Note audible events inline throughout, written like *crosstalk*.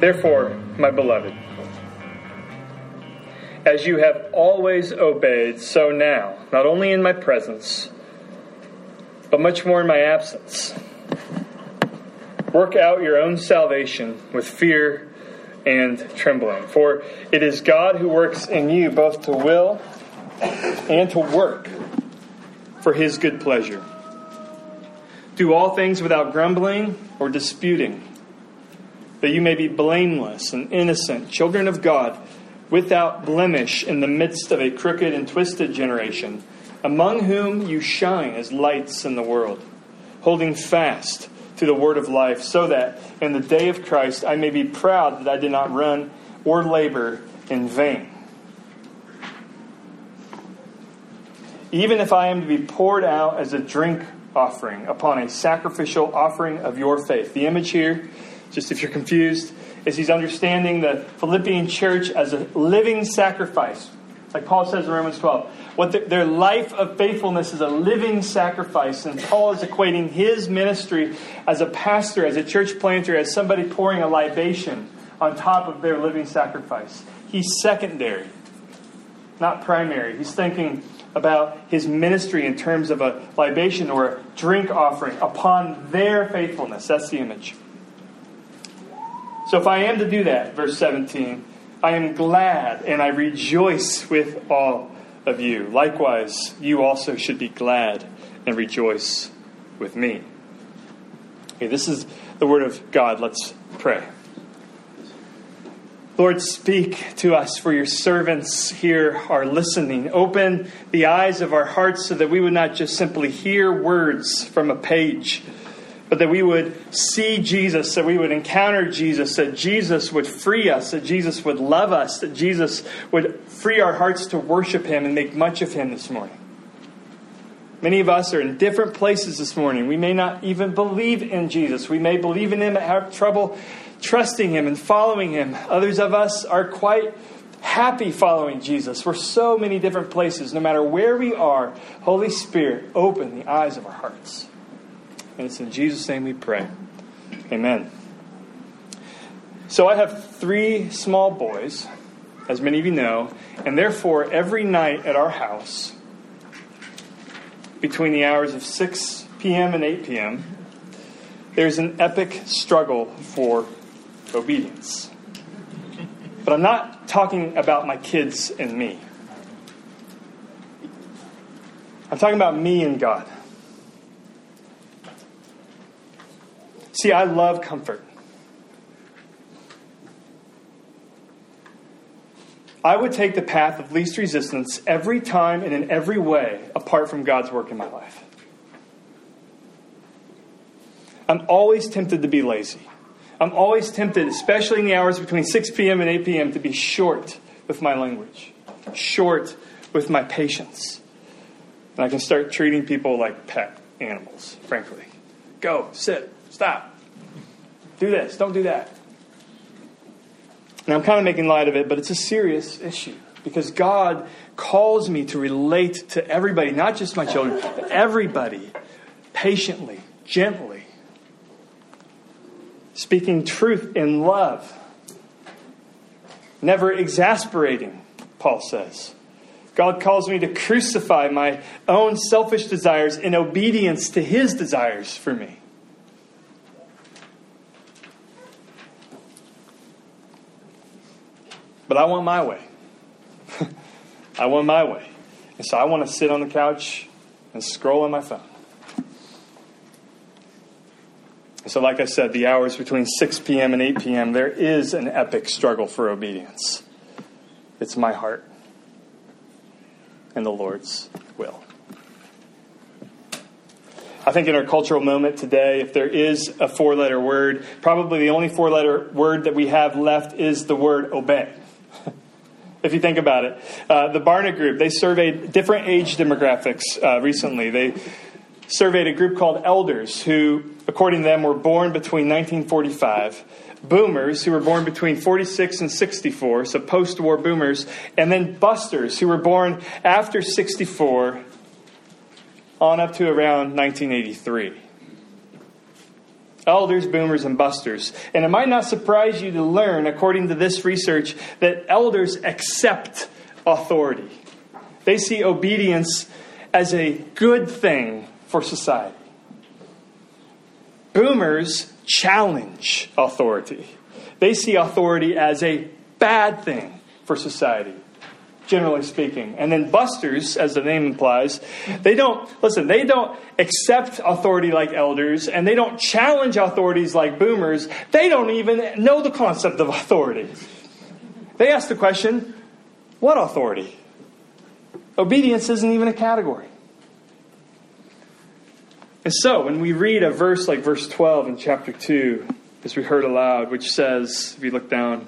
Therefore, my beloved, as you have always obeyed, so now, not only in my presence, but much more in my absence, work out your own salvation with fear and trembling. For it is God who works in you both to will and to work for his good pleasure. Do all things without grumbling or disputing, that you may be blameless and innocent, children of God, without blemish in the midst of a crooked and twisted generation, among whom you shine as lights in the world, holding fast to the word of life, so that in the day of Christ I may be proud that I did not run or labor in vain. Even if I am to be poured out as a drink offering upon a sacrificial offering of your faith. The image here, just if you're confused, is he's understanding the Philippian church as a living sacrifice. Like Paul says in Romans 12. What the, their life of faithfulness is a living sacrifice. And Paul is equating his ministry as a pastor, as a church planter, as somebody pouring a libation on top of their living sacrifice. He's secondary, not primary. He's thinking about his ministry in terms of a libation or a drink offering upon their faithfulness. That's the image. So if I am to do that, verse 17, I am glad and I rejoice with all of you. Likewise, you also should be glad and rejoice with me. Okay, this is the word of God. Let's pray. Lord, speak to us, for your servants here are listening. Open the eyes of our hearts so that we would not just simply hear words from a page, but that we would see Jesus, that we would encounter Jesus, that Jesus would free us, that Jesus would love us, that Jesus would free our hearts to worship him and make much of him this morning. Many of us are in different places this morning. We may not even believe in Jesus. We may believe in him but have trouble trusting Him and following Him. Others of us are quite happy following Jesus. We're so many different places. No matter where we are, Holy Spirit, open the eyes of our hearts. And it's in Jesus' name we pray. Amen. So I have three small boys, as many of you know, and therefore every night at our house, between the hours of 6 p.m. and 8 p.m., there's an epic struggle for obedience. But I'm not talking about my kids and me. I'm talking about me and God. See, I love comfort. I would take the path of least resistance every time and in every way apart from God's work in my life. I'm always tempted to be lazy. I'm always tempted, especially in the hours between 6 p.m. and 8 p.m., to be short with my language, short with my patience. And I can start treating people like pet animals, frankly. Go, sit, stop. Do this, don't do that. And I'm kind of making light of it, but it's a serious issue because God calls me to relate to everybody, not just my children, but everybody, patiently, gently, speaking truth in love, never exasperating, Paul says. God calls me to crucify my own selfish desires in obedience to his desires for me. But I want my way. *laughs* I want my way. And so I want to sit on the couch and scroll on my phone. So, like I said, the hours between 6 p.m. and 8 p.m., there is an epic struggle for obedience. It's my heart and the Lord's will. I think in our cultural moment today, if there is a four letter word, probably the only four letter word that we have left is the word obey. If you think about it. Uh, the Barna Group, they surveyed different age demographics uh, recently. They surveyed a group called elders who, according to them, were born between 1945, boomers who were born between 46 and 64, so post war boomers, and then busters who were born after 64 on up to around 1983. Elders, boomers, and busters. And it might not surprise you to learn, according to this research, that elders accept authority. They see obedience as a good thing for society. Boomers challenge authority. They see authority as a bad thing for society generally speaking. And then busters, as the name implies, they don't, listen, they don't accept authority like elders, and they don't challenge authorities like boomers. They don't even know the concept of authority. They ask the question, what authority? Obedience isn't even a category. And so, when we read a verse like verse 12 in chapter 2, as we heard aloud, which says, if you look down,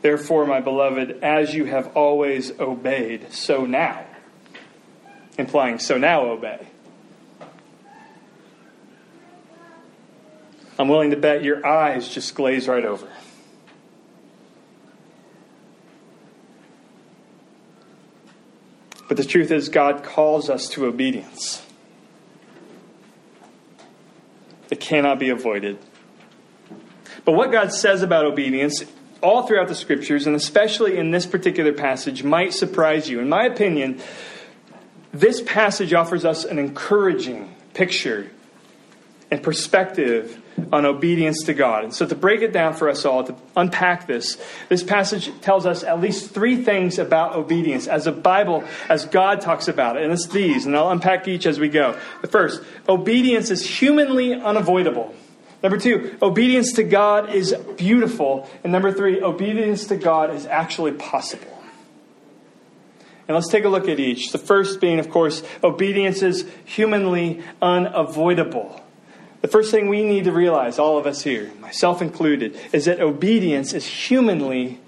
Therefore, my beloved, as you have always obeyed, so now. Implying, so now obey. I'm willing to bet your eyes just glaze right over. But the truth is, God calls us to obedience. It cannot be avoided. But what God says about obedience all throughout the scriptures, and especially in this particular passage, might surprise you. In my opinion, this passage offers us an encouraging picture and perspective on obedience to God. And so, to break it down for us all, to unpack this, this passage tells us at least three things about obedience as the Bible, as God talks about it. And it's these, and I'll unpack each as we go. The first, obedience is humanly unavoidable. Number two, obedience to God is beautiful. And number three, obedience to God is actually possible. And let's take a look at each. The first being, of course, obedience is humanly unavoidable. The first thing we need to realize, all of us here, myself included, is that obedience is humanly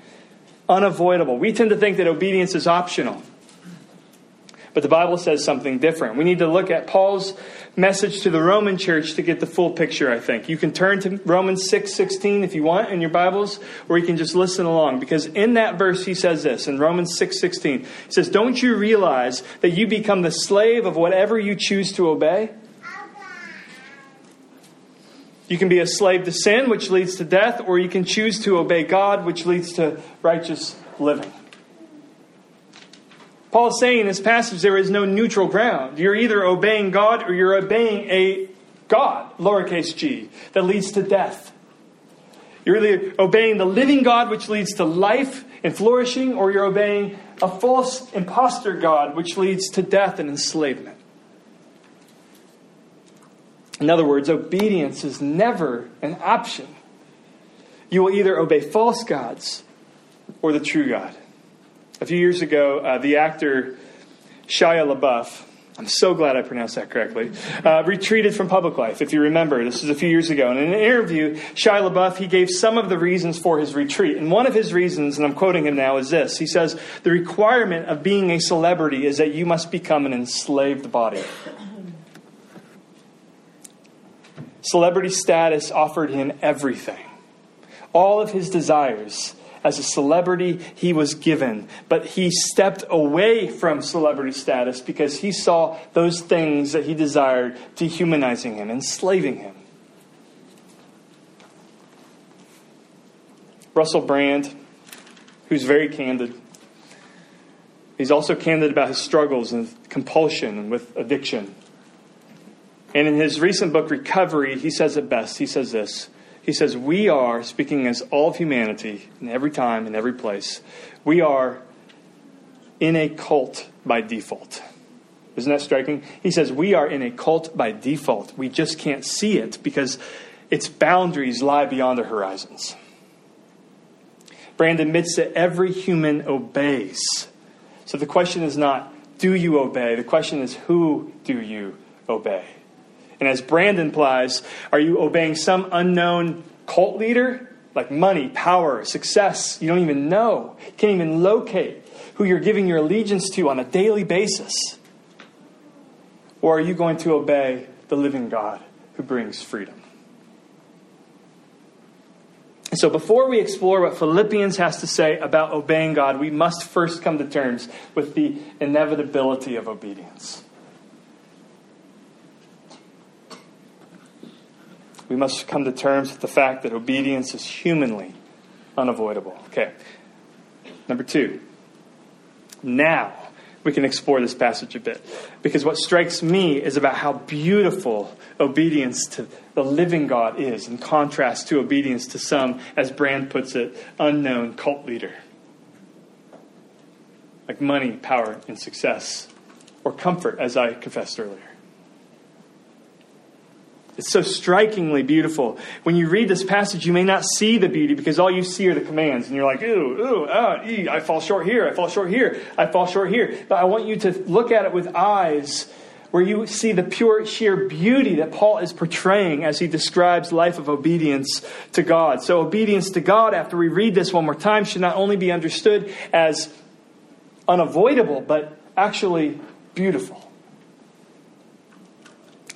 unavoidable. We tend to think that obedience is optional. But the Bible says something different. We need to look at Paul's message to the Roman church to get the full picture, I think. You can turn to Romans 6 16 if you want in your Bibles, or you can just listen along. Because in that verse, he says this in Romans 6 16. He says, Don't you realize that you become the slave of whatever you choose to obey? You can be a slave to sin, which leads to death, or you can choose to obey God, which leads to righteous living. Paul is saying in this passage there is no neutral ground. You're either obeying God or you're obeying a God, lowercase g, that leads to death. You're either obeying the living God, which leads to life and flourishing, or you're obeying a false impostor God, which leads to death and enslavement. In other words, obedience is never an option. You will either obey false gods or the true God. A few years ago, uh, the actor Shia LaBeouf, I'm so glad I pronounced that correctly, uh, retreated from public life. If you remember, this was a few years ago. And in an interview, Shia LaBeouf, he gave some of the reasons for his retreat. And one of his reasons, and I'm quoting him now, is this. He says, The requirement of being a celebrity is that you must become an enslaved body. Celebrity status offered him everything, all of his desires as a celebrity he was given. But he stepped away from celebrity status because he saw those things that he desired dehumanizing him, enslaving him. Russell Brand, who's very candid, he's also candid about his struggles and compulsion and with addiction. And in his recent book, Recovery, he says it best. He says this he says, We are, speaking as all of humanity, in every time, in every place, we are in a cult by default. Isn't that striking? He says, We are in a cult by default. We just can't see it because its boundaries lie beyond our horizons. Brand admits that every human obeys. So the question is not, do you obey? The question is, who do you obey? And as Brandon implies, are you obeying some unknown cult leader? Like money, power, success, you don't even know. You can't even locate who you're giving your allegiance to on a daily basis. Or are you going to obey the living God who brings freedom? So, before we explore what Philippians has to say about obeying God, we must first come to terms with the inevitability of obedience. We must come to terms with the fact that obedience is humanly unavoidable. Okay. Number two, now we can explore this passage a bit. Because what strikes me is about how beautiful obedience to the living God is, in contrast to obedience to some, as Brand puts it, unknown cult leader. Like money, power, and success, or comfort, as I confessed earlier. It's so strikingly beautiful. When you read this passage, you may not see the beauty because all you see are the commands. And you're like, ooh, ooh, ah, ee, I fall short here, I fall short here, I fall short here. But I want you to look at it with eyes where you see the pure, sheer beauty that Paul is portraying as he describes life of obedience to God. So, obedience to God, after we read this one more time, should not only be understood as unavoidable, but actually beautiful.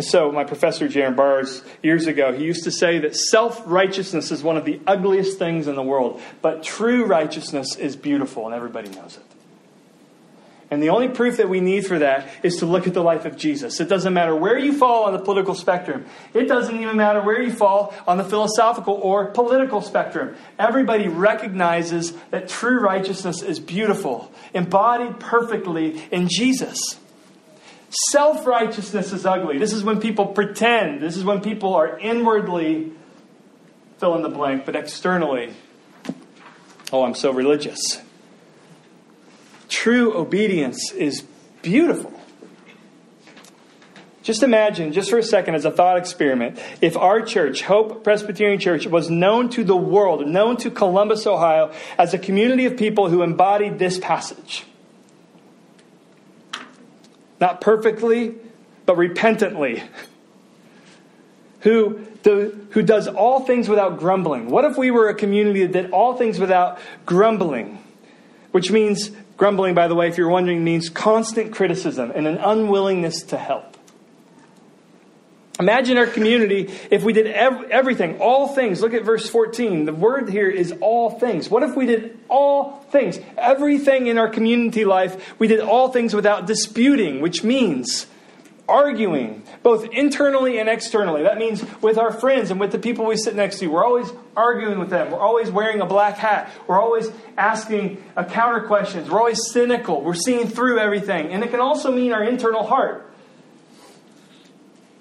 And so, my professor, Jerram Barrs, years ago, he used to say that self righteousness is one of the ugliest things in the world, but true righteousness is beautiful, and everybody knows it. And the only proof that we need for that is to look at the life of Jesus. It doesn't matter where you fall on the political spectrum. It doesn't even matter where you fall on the philosophical or political spectrum. Everybody recognizes that true righteousness is beautiful, embodied perfectly in Jesus. Self righteousness is ugly. This is when people pretend. This is when people are inwardly fill in the blank, but externally, oh, I'm so religious. True obedience is beautiful. Just imagine, just for a second, as a thought experiment, if our church, Hope Presbyterian Church, was known to the world, known to Columbus, Ohio, as a community of people who embodied this passage. Not perfectly, but repentantly. Who, do, who does all things without grumbling. What if we were a community that did all things without grumbling? Which means, grumbling, by the way, if you're wondering, means constant criticism and an unwillingness to help. Imagine our community if we did ev- everything, all things. Look at verse 14. The word here is all things. What if we did all things, everything in our community life, we did all things without disputing, which means arguing, both internally and externally. That means with our friends and with the people we sit next to. We're always arguing with them. We're always wearing a black hat. We're always asking counter questions. We're always cynical. We're seeing through everything. And it can also mean our internal heart.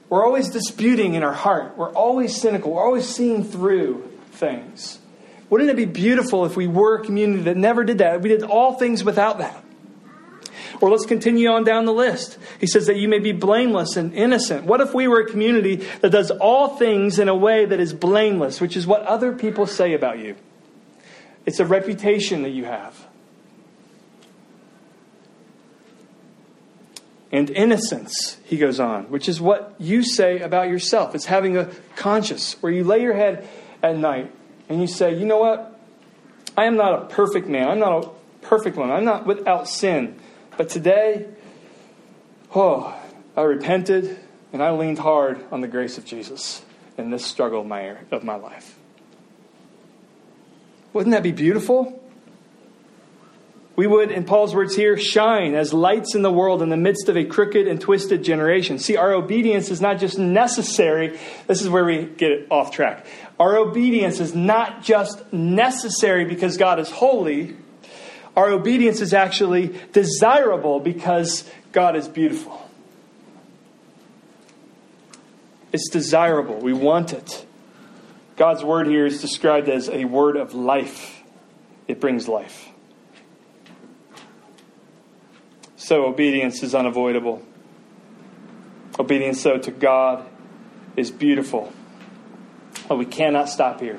We're always disputing in our heart. We're always cynical. We're always seeing through things. Wouldn't it be beautiful if we were a community that never did that? We did all things without that. Or let's continue on down the list. He says that you may be blameless and innocent. What if we were a community that does all things in a way that is blameless, which is what other people say about you? It's a reputation that you have. And innocence, he goes on, which is what you say about yourself. It's having a conscience where you lay your head at night and you say, you know what? I am not a perfect man. I'm not a perfect one. I'm not without sin. But today, oh, I repented and I leaned hard on the grace of Jesus in this struggle of my, of my life. Wouldn't that be beautiful? We would, in Paul's words here, shine as lights in the world in the midst of a crooked and twisted generation. See, our obedience is not just necessary. This is where we get it off track. Our obedience is not just necessary because God is holy. Our obedience is actually desirable because God is beautiful. It's desirable. We want it. God's word here is described as a word of life, it brings life. So obedience is unavoidable. Obedience, so to God, is beautiful. But we cannot stop here.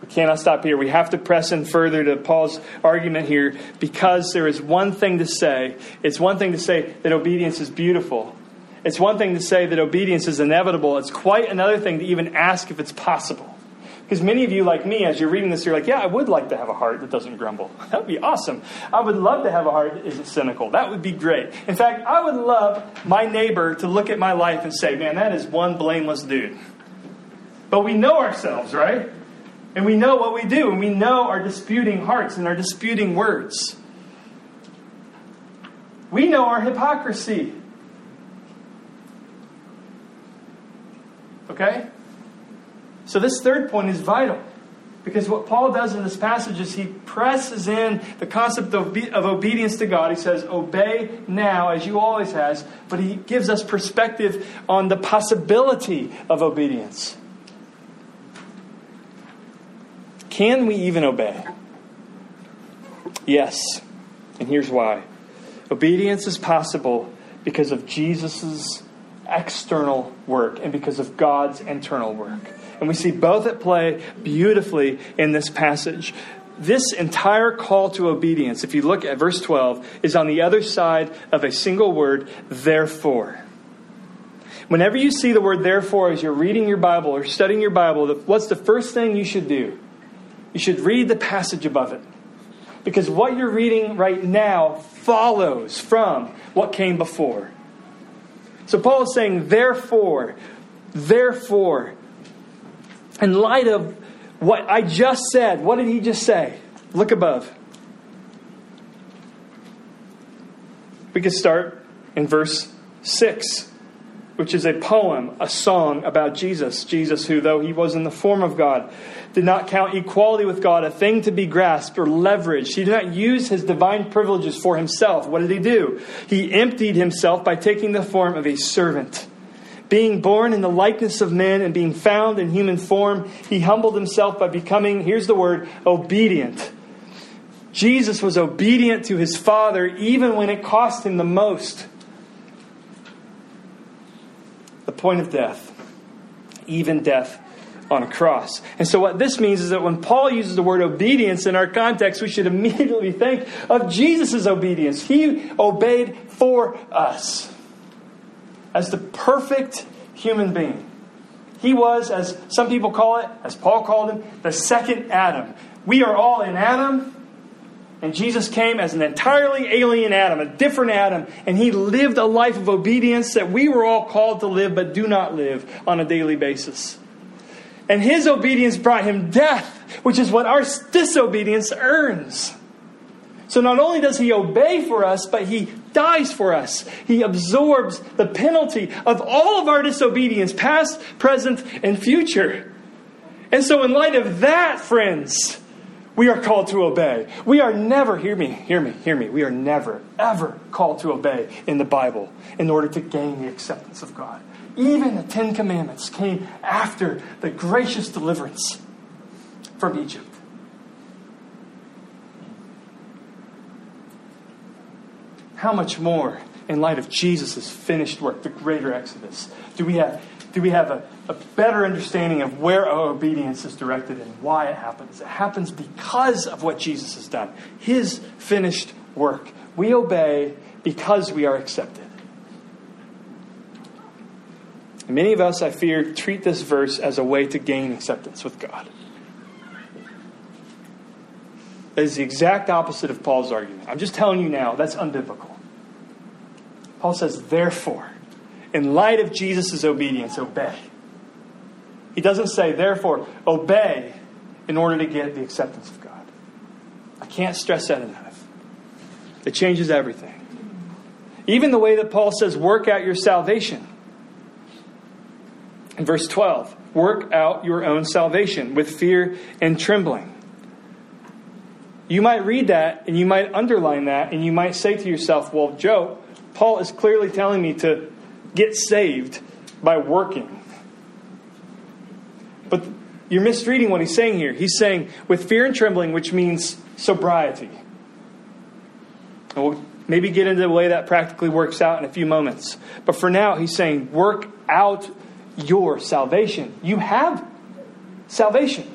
We cannot stop here. We have to press in further to Paul's argument here because there is one thing to say. It's one thing to say that obedience is beautiful. It's one thing to say that obedience is inevitable. It's quite another thing to even ask if it's possible. Because many of you, like me, as you're reading this, you're like, yeah, I would like to have a heart that doesn't grumble. *laughs* That would be awesome. I would love to have a heart that isn't cynical. That would be great. In fact, I would love my neighbor to look at my life and say, man, that is one blameless dude. But we know ourselves, right? And we know what we do, and we know our disputing hearts and our disputing words. We know our hypocrisy. Okay? So, this third point is vital. Because what Paul does in this passage is he presses in the concept of, of obedience to God. He says, Obey now, as you always has, but he gives us perspective on the possibility of obedience. Can we even obey? Yes. And here's why obedience is possible because of Jesus' external work and because of God's internal work. And we see both at play beautifully in this passage. This entire call to obedience, if you look at verse 12, is on the other side of a single word, therefore. Whenever you see the word therefore as you're reading your Bible or studying your Bible, what's the first thing you should do? You should read the passage above it. Because what you're reading right now follows from what came before. So Paul is saying, therefore, therefore, in light of what I just said, what did he just say? Look above. We could start in verse 6, which is a poem, a song about Jesus. Jesus, who, though he was in the form of God, did not count equality with God a thing to be grasped or leveraged. He did not use his divine privileges for himself. What did he do? He emptied himself by taking the form of a servant. Being born in the likeness of men and being found in human form, he humbled himself by becoming, here's the word, obedient. Jesus was obedient to his Father even when it cost him the most. The point of death, even death on a cross. And so, what this means is that when Paul uses the word obedience in our context, we should *laughs* immediately think of Jesus' obedience. He obeyed for us as the perfect human being. He was, as some people call it, as Paul called him, the second Adam. We are all in Adam, and Jesus came as an entirely alien Adam, a different Adam, and he lived a life of obedience that we were all called to live but do not live on a daily basis. And his obedience brought him death, which is what our disobedience earns. So not only does he obey for us, but he dies for us. He absorbs the penalty of all of our disobedience, past, present, and future. And so, in light of that, friends, we are called to obey. We are never, hear me, hear me, hear me, we are never, ever called to obey in the Bible in order to gain the acceptance of God. Even the Ten Commandments came after the gracious deliverance from Egypt. How much more, in light of Jesus' finished work, the greater Exodus, do we have, do we have a, a better understanding of where our obedience is directed and why it happens? It happens because of what Jesus has done, his finished work. We obey because we are accepted. Many of us, I fear, treat this verse as a way to gain acceptance with God. That is the exact opposite of Paul's argument. I'm just telling you now, that's unbiblical. Paul says, therefore, in light of Jesus' obedience, obey. He doesn't say, therefore, obey in order to get the acceptance of God. I can't stress that enough. It changes everything. Even the way that Paul says, work out your salvation. In verse 12, work out your own salvation with fear and trembling. You might read that and you might underline that and you might say to yourself, well, Joe, Paul is clearly telling me to get saved by working. But you're misreading what he's saying here. He's saying with fear and trembling, which means sobriety. And we'll maybe get into the way that practically works out in a few moments. But for now, he's saying work out your salvation. You have salvation.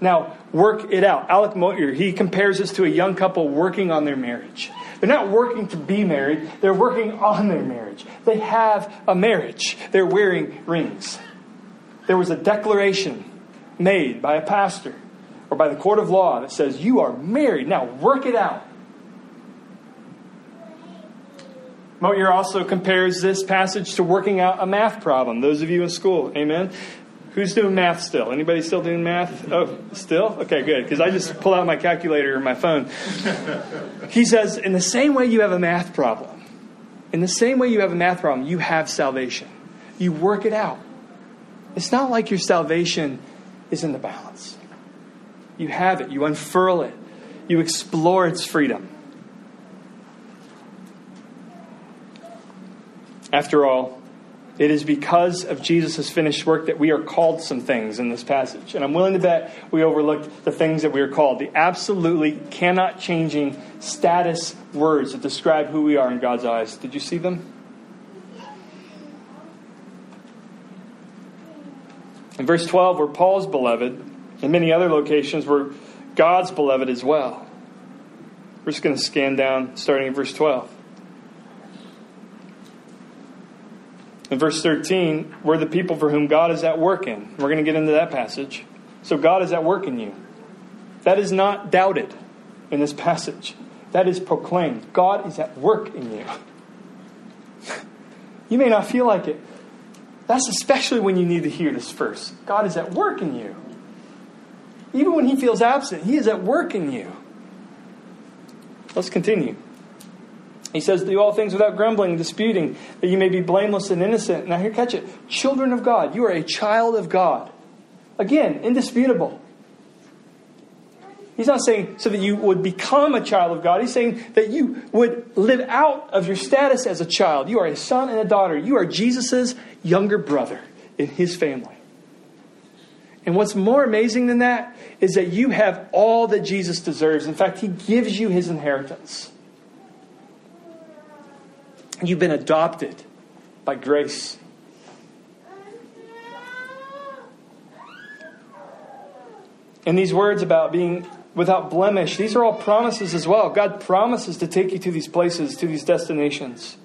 Now, work it out. Alec Motyer, he compares this to a young couple working on their marriage. They're not working to be married, they're working on their marriage. They have a marriage, they're wearing rings. There was a declaration made by a pastor or by the court of law that says you are married. Now work it out. Motyer also compares this passage to working out a math problem. Those of you in school, amen. Who's doing math still? Anybody still doing math? Oh, still? Okay, good. Because I just pull out my calculator or my phone. He says, in the same way you have a math problem, in the same way you have a math problem, you have salvation. You work it out. It's not like your salvation is in the balance. You have it, you unfurl it, you explore its freedom. After all, it is because of Jesus' finished work that we are called some things in this passage. And I'm willing to bet we overlooked the things that we are called. The absolutely cannot changing status words that describe who we are in God's eyes. Did you see them? In verse 12, we're Paul's beloved. In many other locations, we're God's beloved as well. We're just going to scan down starting in verse 12. In verse 13, we're the people for whom God is at work in. We're going to get into that passage. So God is at work in you. That is not doubted in this passage. That is proclaimed. God is at work in you. *laughs* you may not feel like it. That's especially when you need to hear this first. God is at work in you. Even when He feels absent, He is at work in you. Let's continue. He says, Do all things without grumbling, disputing, that you may be blameless and innocent. Now, here, catch it. Children of God. You are a child of God. Again, indisputable. He's not saying so that you would become a child of God. He's saying that you would live out of your status as a child. You are a son and a daughter. You are Jesus' younger brother in his family. And what's more amazing than that is that you have all that Jesus deserves. In fact, he gives you his inheritance. You've been adopted by grace. And these words about being without blemish, these are all promises as well. God promises to take you to these places, to these destinations.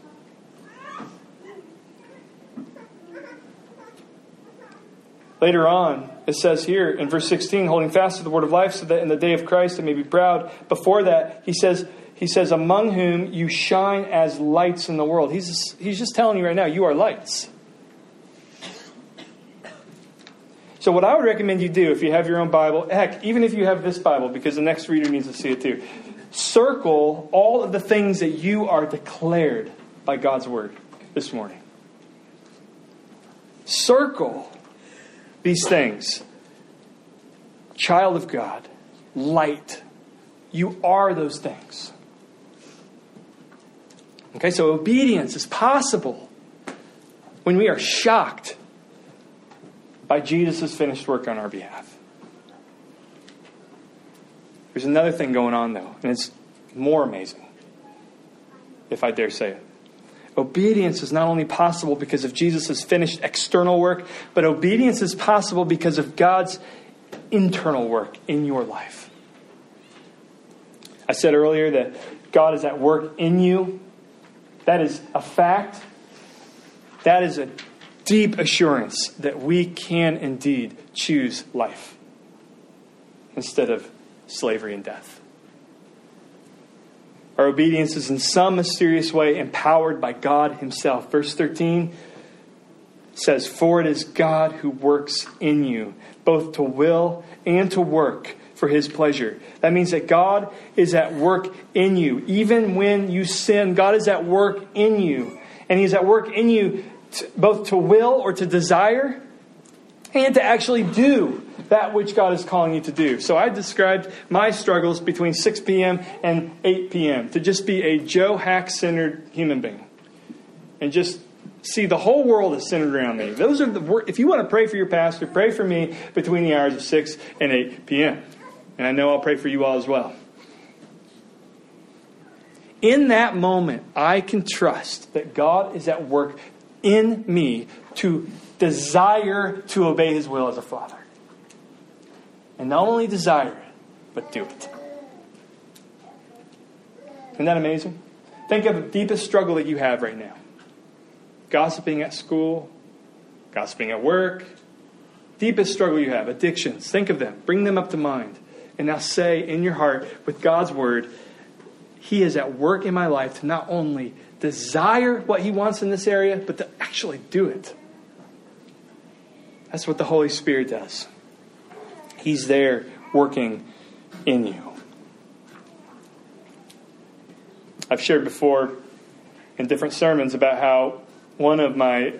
Later on, it says here in verse 16, holding fast to the word of life, so that in the day of Christ I may be proud. Before that, he says, he says, among whom you shine as lights in the world. He's just, he's just telling you right now, you are lights. So, what I would recommend you do if you have your own Bible, heck, even if you have this Bible, because the next reader needs to see it too, circle all of the things that you are declared by God's Word this morning. Circle these things child of God, light. You are those things. Okay, so obedience is possible when we are shocked by Jesus' finished work on our behalf. There's another thing going on, though, and it's more amazing, if I dare say it. Obedience is not only possible because of Jesus' finished external work, but obedience is possible because of God's internal work in your life. I said earlier that God is at work in you that is a fact. That is a deep assurance that we can indeed choose life instead of slavery and death. Our obedience is in some mysterious way empowered by God Himself. Verse 13 says, For it is God who works in you, both to will and to work for his pleasure. That means that God is at work in you. Even when you sin, God is at work in you. And he's at work in you both to will or to desire and to actually do that which God is calling you to do. So I described my struggles between 6 p.m. and 8 p.m. to just be a Joe Hack centered human being and just see the whole world is centered around me. Those are the if you want to pray for your pastor, pray for me between the hours of 6 and 8 p.m. And I know I'll pray for you all as well. In that moment, I can trust that God is at work in me to desire to obey His will as a father. And not only desire it, but do it. Isn't that amazing? Think of the deepest struggle that you have right now gossiping at school, gossiping at work, deepest struggle you have, addictions, think of them, bring them up to mind. And now say in your heart, with God's word, He is at work in my life to not only desire what He wants in this area, but to actually do it. That's what the Holy Spirit does. He's there working in you. I've shared before in different sermons about how one of my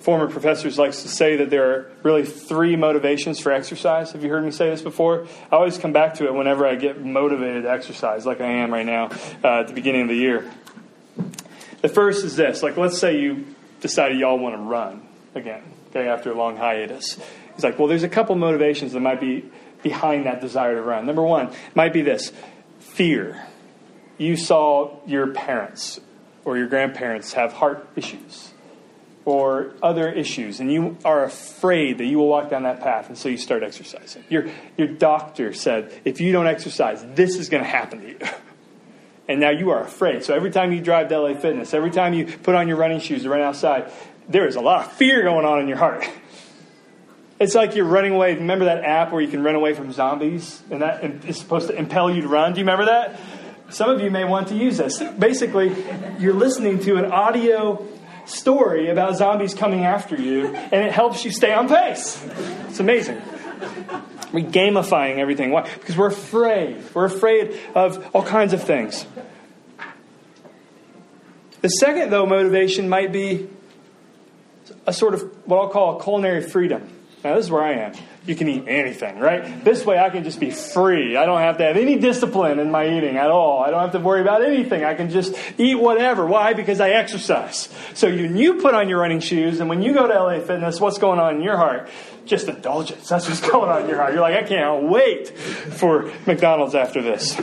former professors likes to say that there are really three motivations for exercise. Have you heard me say this before? I always come back to it whenever I get motivated to exercise, like I am right now uh, at the beginning of the year. The first is this like, let's say you decided y'all want to run again, okay, after a long hiatus. He's like, well, there's a couple motivations that might be behind that desire to run. Number one might be this fear. You saw your parents or your grandparents have heart issues or other issues, and you are afraid that you will walk down that path, and so you start exercising. Your, your doctor said, if you don't exercise, this is going to happen to you. *laughs* And now you are afraid. So every time you drive to LA Fitness, every time you put on your running shoes to run outside, there is a lot of fear going on in your heart. *laughs* It's like you're running away. Remember that app where you can run away from zombies? And that is supposed to impel you to run? Do you remember that? Some of you may want to use this. Basically, you're listening to an audio story about zombies coming after you, and it helps you stay on pace. It's amazing. We're gamifying everything. Why? Because we're afraid. We're afraid of all kinds of things. The second, though, motivation might be a sort of what I'll call a culinary freedom. Now, this is where I am. You can eat anything, right? This way I can just be free. I don't have to have any discipline in my eating at all. I don't have to worry about anything. I can just eat whatever. Why? Because I exercise. So you, you put on your running shoes, and when you go to LA Fitness, what's going on in your heart? Just indulgence. That's what's *laughs* going on in your heart. You're like, I can't wait for McDonald's after this.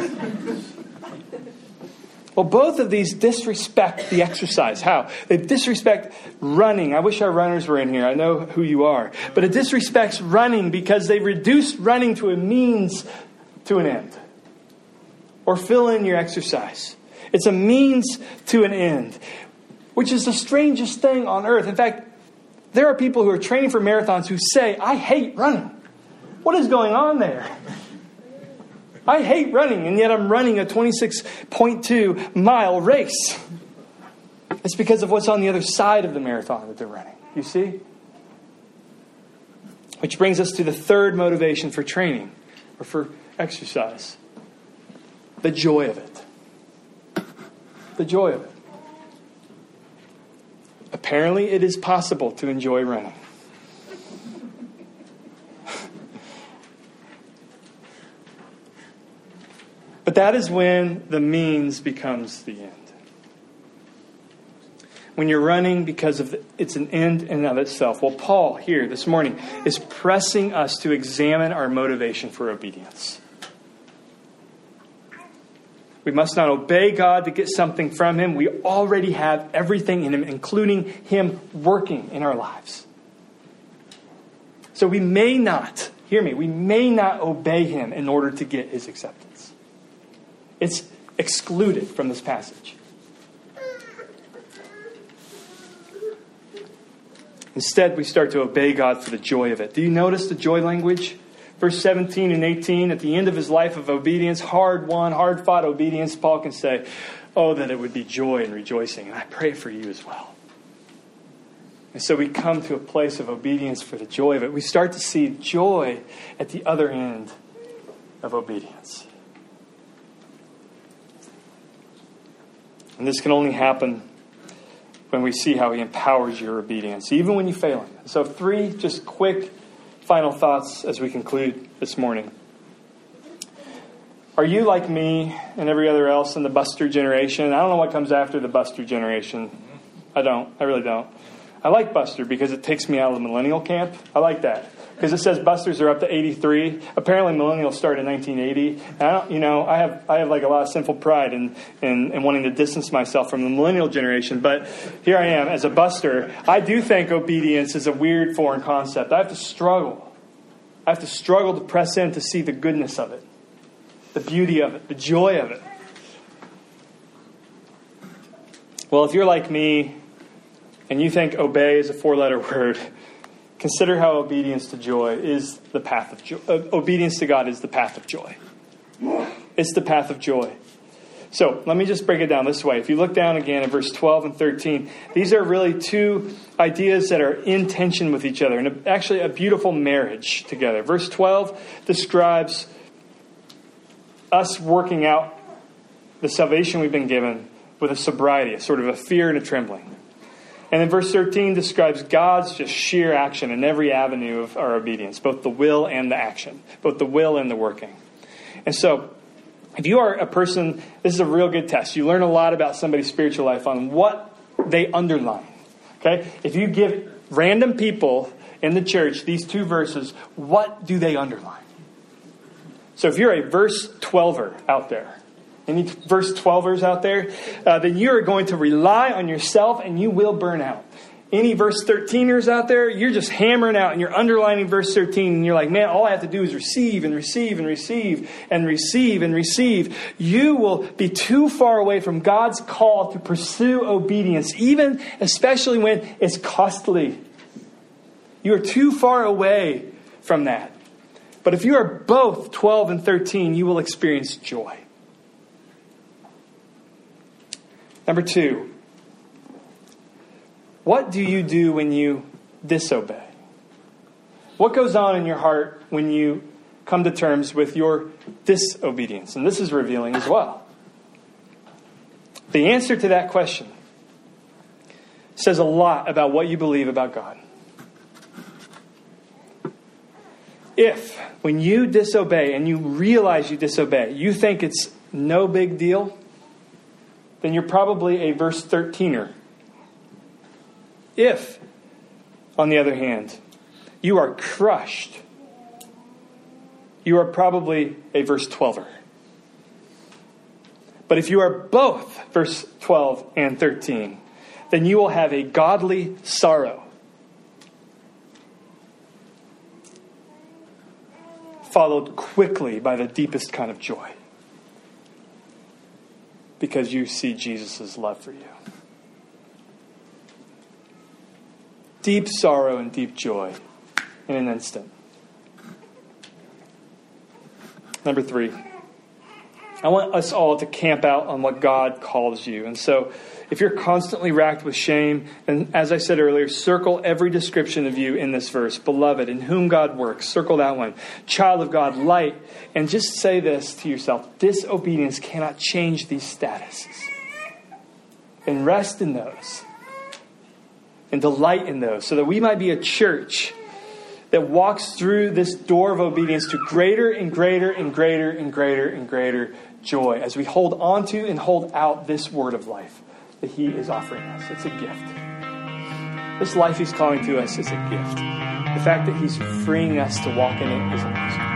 Well, both of these disrespect the exercise. How? They disrespect running. I wish our runners were in here. I know who you are. But it disrespects running because they reduce running to a means to an end. Or fill in your exercise. It's a means to an end, which is the strangest thing on earth. In fact, there are people who are training for marathons who say, I hate running. What is going on there? I hate running, and yet I'm running a 26.2 mile race. It's because of what's on the other side of the marathon that they're running. You see? Which brings us to the third motivation for training or for exercise the joy of it. The joy of it. Apparently, it is possible to enjoy running. But that is when the means becomes the end. When you're running because of the, it's an end in and of itself. Well, Paul here this morning is pressing us to examine our motivation for obedience. We must not obey God to get something from Him. We already have everything in Him, including Him working in our lives. So we may not, hear me, we may not obey Him in order to get His acceptance. It's excluded from this passage. Instead, we start to obey God for the joy of it. Do you notice the joy language? Verse 17 and 18, at the end of his life of obedience, hard won, hard fought obedience, Paul can say, Oh, that it would be joy and rejoicing. And I pray for you as well. And so we come to a place of obedience for the joy of it. We start to see joy at the other end of obedience. And this can only happen when we see how He empowers your obedience, even when you fail Him. So, three just quick final thoughts as we conclude this morning. Are you like me and every other else in the Buster generation? I don't know what comes after the Buster generation. I don't. I really don't. I like Buster because it takes me out of the millennial camp. I like that because it says busters are up to 83. Apparently, millennials started in 1980. And I you know, I have I have like a lot of sinful pride in, in, in wanting to distance myself from the millennial generation. But here I am as a buster. I do think obedience is a weird foreign concept. I have to struggle. I have to struggle to press in to see the goodness of it, the beauty of it, the joy of it. Well, if you're like me and you think obey is a four letter *laughs* word, consider how obedience to joy is the path of joy. Uh, obedience to God is the path of joy. It's the path of joy. So let me just break it down this way. If you look down again at verse 12 and 13, these are really two ideas that are in tension with each other and actually a beautiful marriage together. Verse 12 describes us working out the salvation we've been given with a sobriety, a sort of a fear and a trembling. And then verse 13 describes God's just sheer action in every avenue of our obedience, both the will and the action, both the will and the working. And so, if you are a person, this is a real good test. You learn a lot about somebody's spiritual life on what they underline. Okay? If you give random people in the church these two verses, what do they underline? So if you're a verse 12er out there, any verse 12ers out there, uh, then you are going to rely on yourself and you will burn out. Any verse 13ers out there, you're just hammering out and you're underlining verse 13 and you're like, man, all I have to do is receive and receive and receive and receive and receive. You will be too far away from God's call to pursue obedience, even especially when it's costly. You are too far away from that. But if you are both 12 and 13, you will experience joy. Number two, what do you do when you disobey? What goes on in your heart when you come to terms with your disobedience? And this is revealing as well. The answer to that question says a lot about what you believe about God. If, when you disobey and you realize you disobey, you think it's no big deal, then you're probably a verse 13er. If, on the other hand, you are crushed, you are probably a verse 12er. But if you are both verse 12 and 13, then you will have a godly sorrow. Followed quickly by the deepest kind of joy because you see Jesus' love for you. Deep sorrow and deep joy in an instant. Number three, I want us all to camp out on what God calls you. And so, if you're constantly racked with shame, then as I said earlier, circle every description of you in this verse beloved, in whom God works. Circle that one. Child of God, light. And just say this to yourself disobedience cannot change these statuses. And rest in those. And delight in those, so that we might be a church that walks through this door of obedience to greater and greater and greater and greater and greater joy as we hold on to and hold out this word of life that He is offering us. It's a gift. This life He's calling to us is a gift. The fact that He's freeing us to walk in it is amazing.